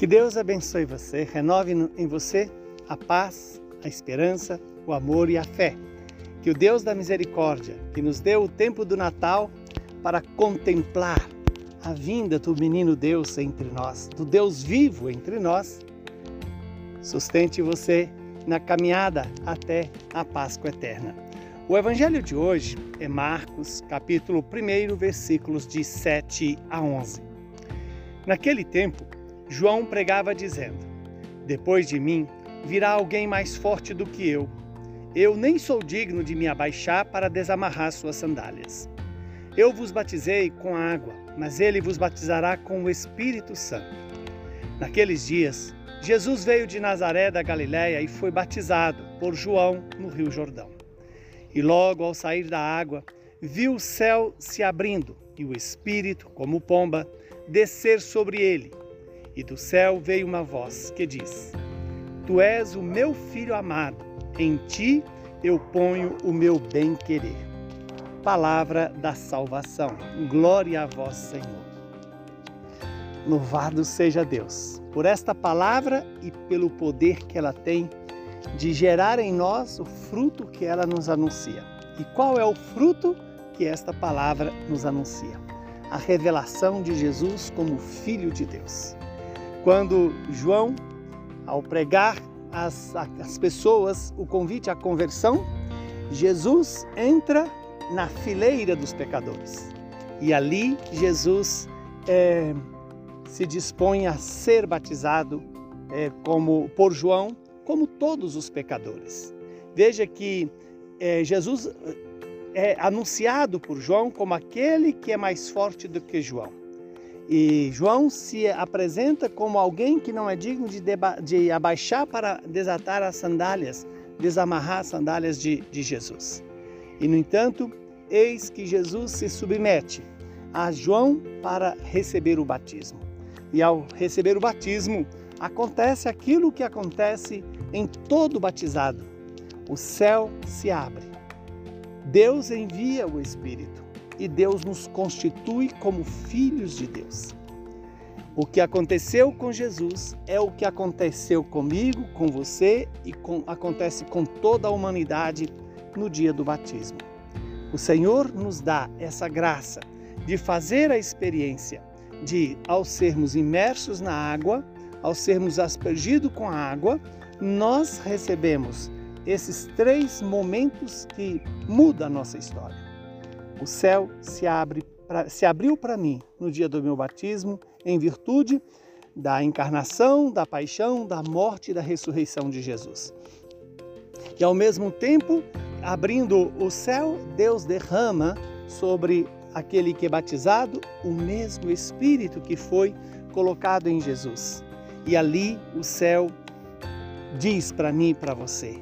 Que Deus abençoe você, renove em você a paz, a esperança, o amor e a fé. Que o Deus da misericórdia, que nos deu o tempo do Natal para contemplar a vinda do menino Deus entre nós, do Deus vivo entre nós, sustente você na caminhada até a Páscoa eterna. O evangelho de hoje é Marcos, capítulo 1, versículos de 7 a 11. Naquele tempo, João pregava dizendo: Depois de mim virá alguém mais forte do que eu. Eu nem sou digno de me abaixar para desamarrar suas sandálias. Eu vos batizei com água, mas ele vos batizará com o Espírito Santo. Naqueles dias, Jesus veio de Nazaré da Galiléia e foi batizado por João no Rio Jordão. E logo ao sair da água, viu o céu se abrindo e o Espírito, como pomba, descer sobre ele e do céu veio uma voz que diz: Tu és o meu filho amado, em ti eu ponho o meu bem-querer. Palavra da salvação. Glória a vós, Senhor. Louvado seja Deus por esta palavra e pelo poder que ela tem de gerar em nós o fruto que ela nos anuncia. E qual é o fruto que esta palavra nos anuncia? A revelação de Jesus como Filho de Deus. Quando João, ao pregar às, pessoas o convite à conversão, Jesus entra na fileira dos pecadores. E ali Jesus é, se dispõe a ser batizado é, como por João, como todos os pecadores. Veja que é, Jesus é anunciado por João como aquele que é mais forte do que João. E João se apresenta como alguém que não é digno de, de abaixar para desatar as sandálias, desamarrar as sandálias de, de Jesus. E, no entanto, eis que Jesus se submete a João para receber o batismo. E ao receber o batismo, acontece aquilo que acontece em todo batizado: o céu se abre. Deus envia o Espírito e Deus nos constitui como filhos de Deus. O que aconteceu com Jesus é o que aconteceu comigo, com você e com, acontece com toda a humanidade no dia do batismo. O Senhor nos dá essa graça de fazer a experiência de, ao sermos imersos na água, ao sermos aspergidos com a água, nós recebemos esses três momentos que mudam a nossa história. O céu se, abre pra, se abriu para mim no dia do meu batismo, em virtude da encarnação, da paixão, da morte e da ressurreição de Jesus. E ao mesmo tempo, abrindo o céu, Deus derrama sobre aquele que é batizado o mesmo Espírito que foi colocado em Jesus. E ali o céu diz para mim e para você: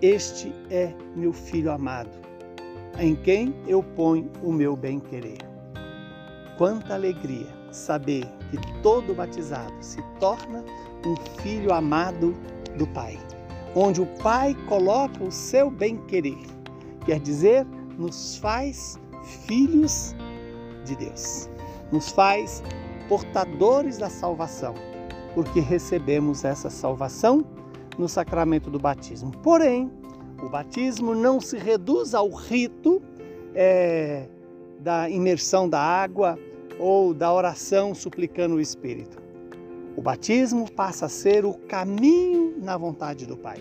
Este é meu filho amado em quem eu ponho o meu bem-querer. Quanta alegria saber que todo batizado se torna um filho amado do Pai, onde o Pai coloca o seu bem-querer, quer dizer, nos faz filhos de Deus, nos faz portadores da salvação, porque recebemos essa salvação no sacramento do batismo. Porém, o batismo não se reduz ao rito é, da imersão da água ou da oração suplicando o Espírito. O batismo passa a ser o caminho na vontade do Pai.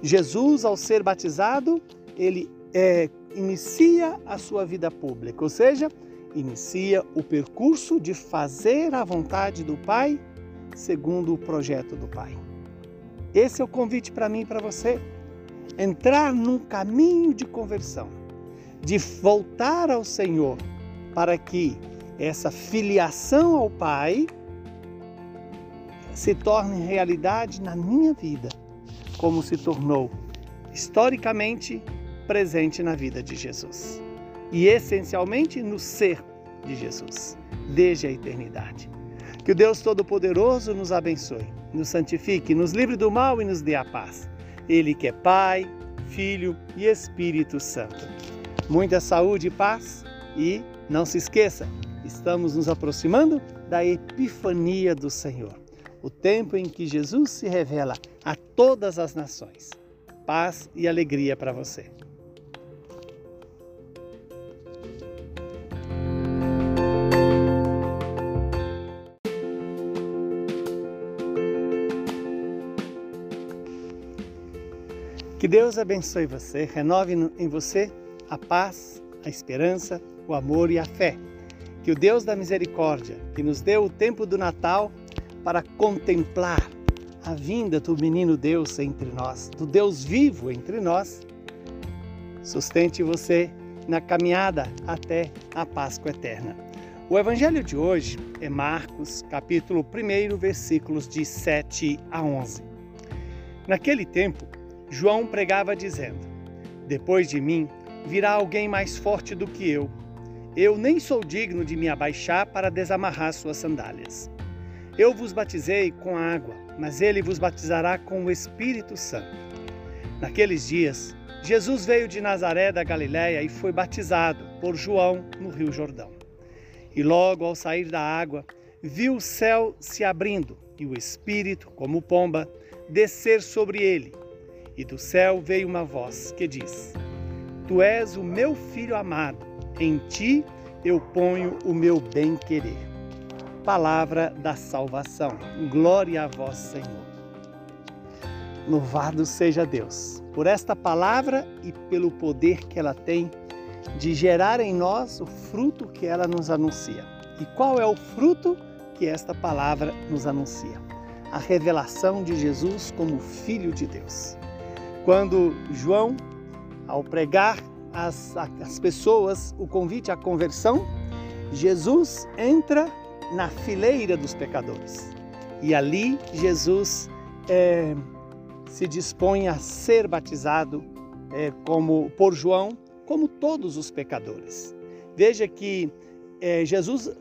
Jesus, ao ser batizado, ele é, inicia a sua vida pública, ou seja, inicia o percurso de fazer a vontade do Pai segundo o projeto do Pai. Esse é o convite para mim e para você entrar num caminho de conversão, de voltar ao Senhor, para que essa filiação ao Pai se torne realidade na minha vida, como se tornou historicamente presente na vida de Jesus e essencialmente no ser de Jesus, desde a eternidade. Que o Deus Todo-Poderoso nos abençoe, nos santifique, nos livre do mal e nos dê a paz. Ele que é Pai, Filho e Espírito Santo. Muita saúde e paz e não se esqueça, estamos nos aproximando da Epifania do Senhor. o tempo em que Jesus se revela a todas as nações. Paz e alegria para você. Que Deus abençoe você, renove em você a paz, a esperança, o amor e a fé. Que o Deus da misericórdia, que nos deu o tempo do Natal para contemplar a vinda do menino Deus entre nós, do Deus vivo entre nós, sustente você na caminhada até a Páscoa eterna. O evangelho de hoje é Marcos, capítulo 1, versículos de 7 a 11. Naquele tempo, João pregava dizendo: Depois de mim virá alguém mais forte do que eu. Eu nem sou digno de me abaixar para desamarrar suas sandálias. Eu vos batizei com água, mas ele vos batizará com o Espírito Santo. Naqueles dias, Jesus veio de Nazaré da Galiléia e foi batizado por João no Rio Jordão. E logo ao sair da água, viu o céu se abrindo e o Espírito, como pomba, descer sobre ele e do céu veio uma voz que diz: Tu és o meu filho amado, em ti eu ponho o meu bem-querer. Palavra da salvação. Glória a vós, Senhor. Louvado seja Deus por esta palavra e pelo poder que ela tem de gerar em nós o fruto que ela nos anuncia. E qual é o fruto que esta palavra nos anuncia? A revelação de Jesus como Filho de Deus quando João, ao pregar às, pessoas o convite à conversão, Jesus entra na fileira dos pecadores. E ali Jesus é, se dispõe a ser batizado é, como por João, como todos os pecadores. Veja que é, Jesus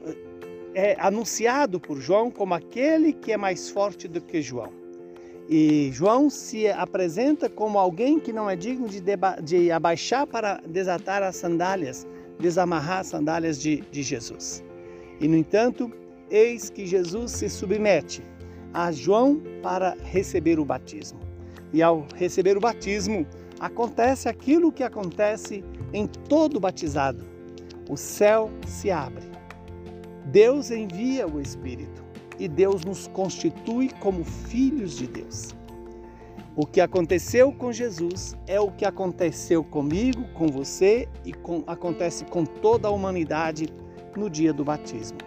é anunciado por João como aquele que é mais forte do que João. E João se apresenta como alguém que não é digno de, de abaixar para desatar as sandálias, desamarrar as sandálias de, de Jesus. E, no entanto, eis que Jesus se submete a João para receber o batismo. E ao receber o batismo, acontece aquilo que acontece em todo batizado: o céu se abre. Deus envia o Espírito e Deus nos constitui como filhos de Deus. O que aconteceu com Jesus é o que aconteceu comigo, com você e com, acontece com toda a humanidade no dia do batismo.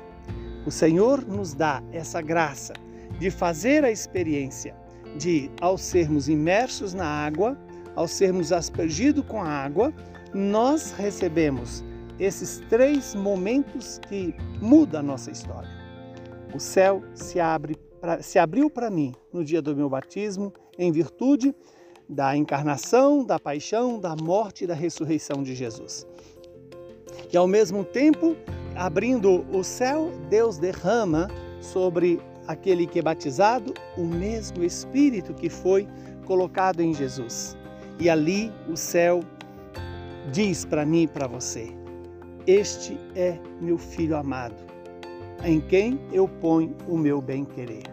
O Senhor nos dá essa graça de fazer a experiência de, ao sermos imersos na água, ao sermos aspergidos com a água, nós recebemos esses três momentos que mudam a nossa história. O céu se, abre pra, se abriu para mim no dia do meu batismo, em virtude da encarnação, da paixão, da morte e da ressurreição de Jesus. E ao mesmo tempo, abrindo o céu, Deus derrama sobre aquele que é batizado o mesmo Espírito que foi colocado em Jesus. E ali o céu diz para mim e para você: Este é meu filho amado em quem eu ponho o meu bem-querer.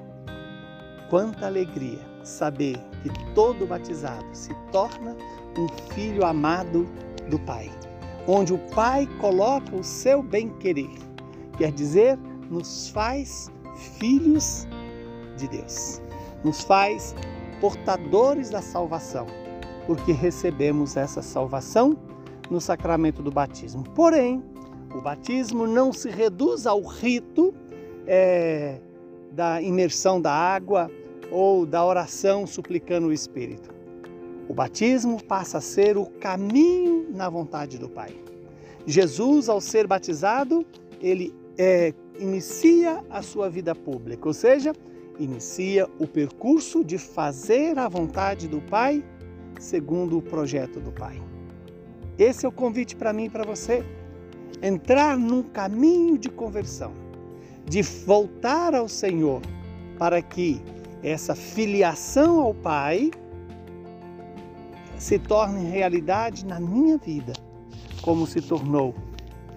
Quanta alegria saber que todo batizado se torna um filho amado do Pai, onde o Pai coloca o seu bem-querer, quer dizer, nos faz filhos de Deus, nos faz portadores da salvação, porque recebemos essa salvação no sacramento do batismo. Porém, o batismo não se reduz ao rito é, da imersão da água ou da oração suplicando o Espírito. O batismo passa a ser o caminho na vontade do Pai. Jesus, ao ser batizado, ele é, inicia a sua vida pública, ou seja, inicia o percurso de fazer a vontade do Pai segundo o projeto do Pai. Esse é o convite para mim e para você entrar num caminho de conversão, de voltar ao Senhor, para que essa filiação ao Pai se torne realidade na minha vida, como se tornou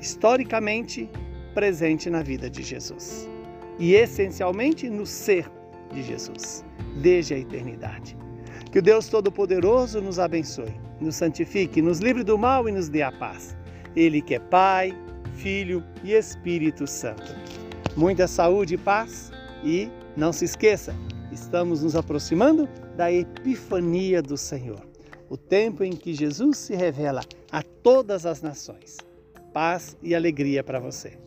historicamente presente na vida de Jesus. E essencialmente no ser de Jesus, desde a eternidade. Que o Deus Todo-Poderoso nos abençoe, nos santifique, nos livre do mal e nos dê a paz. Ele que é Pai, Filho e Espírito Santo. Muita saúde e paz e não se esqueça, estamos nos aproximando da Epifania do Senhor, o tempo em que Jesus se revela a todas as nações. Paz e alegria para você.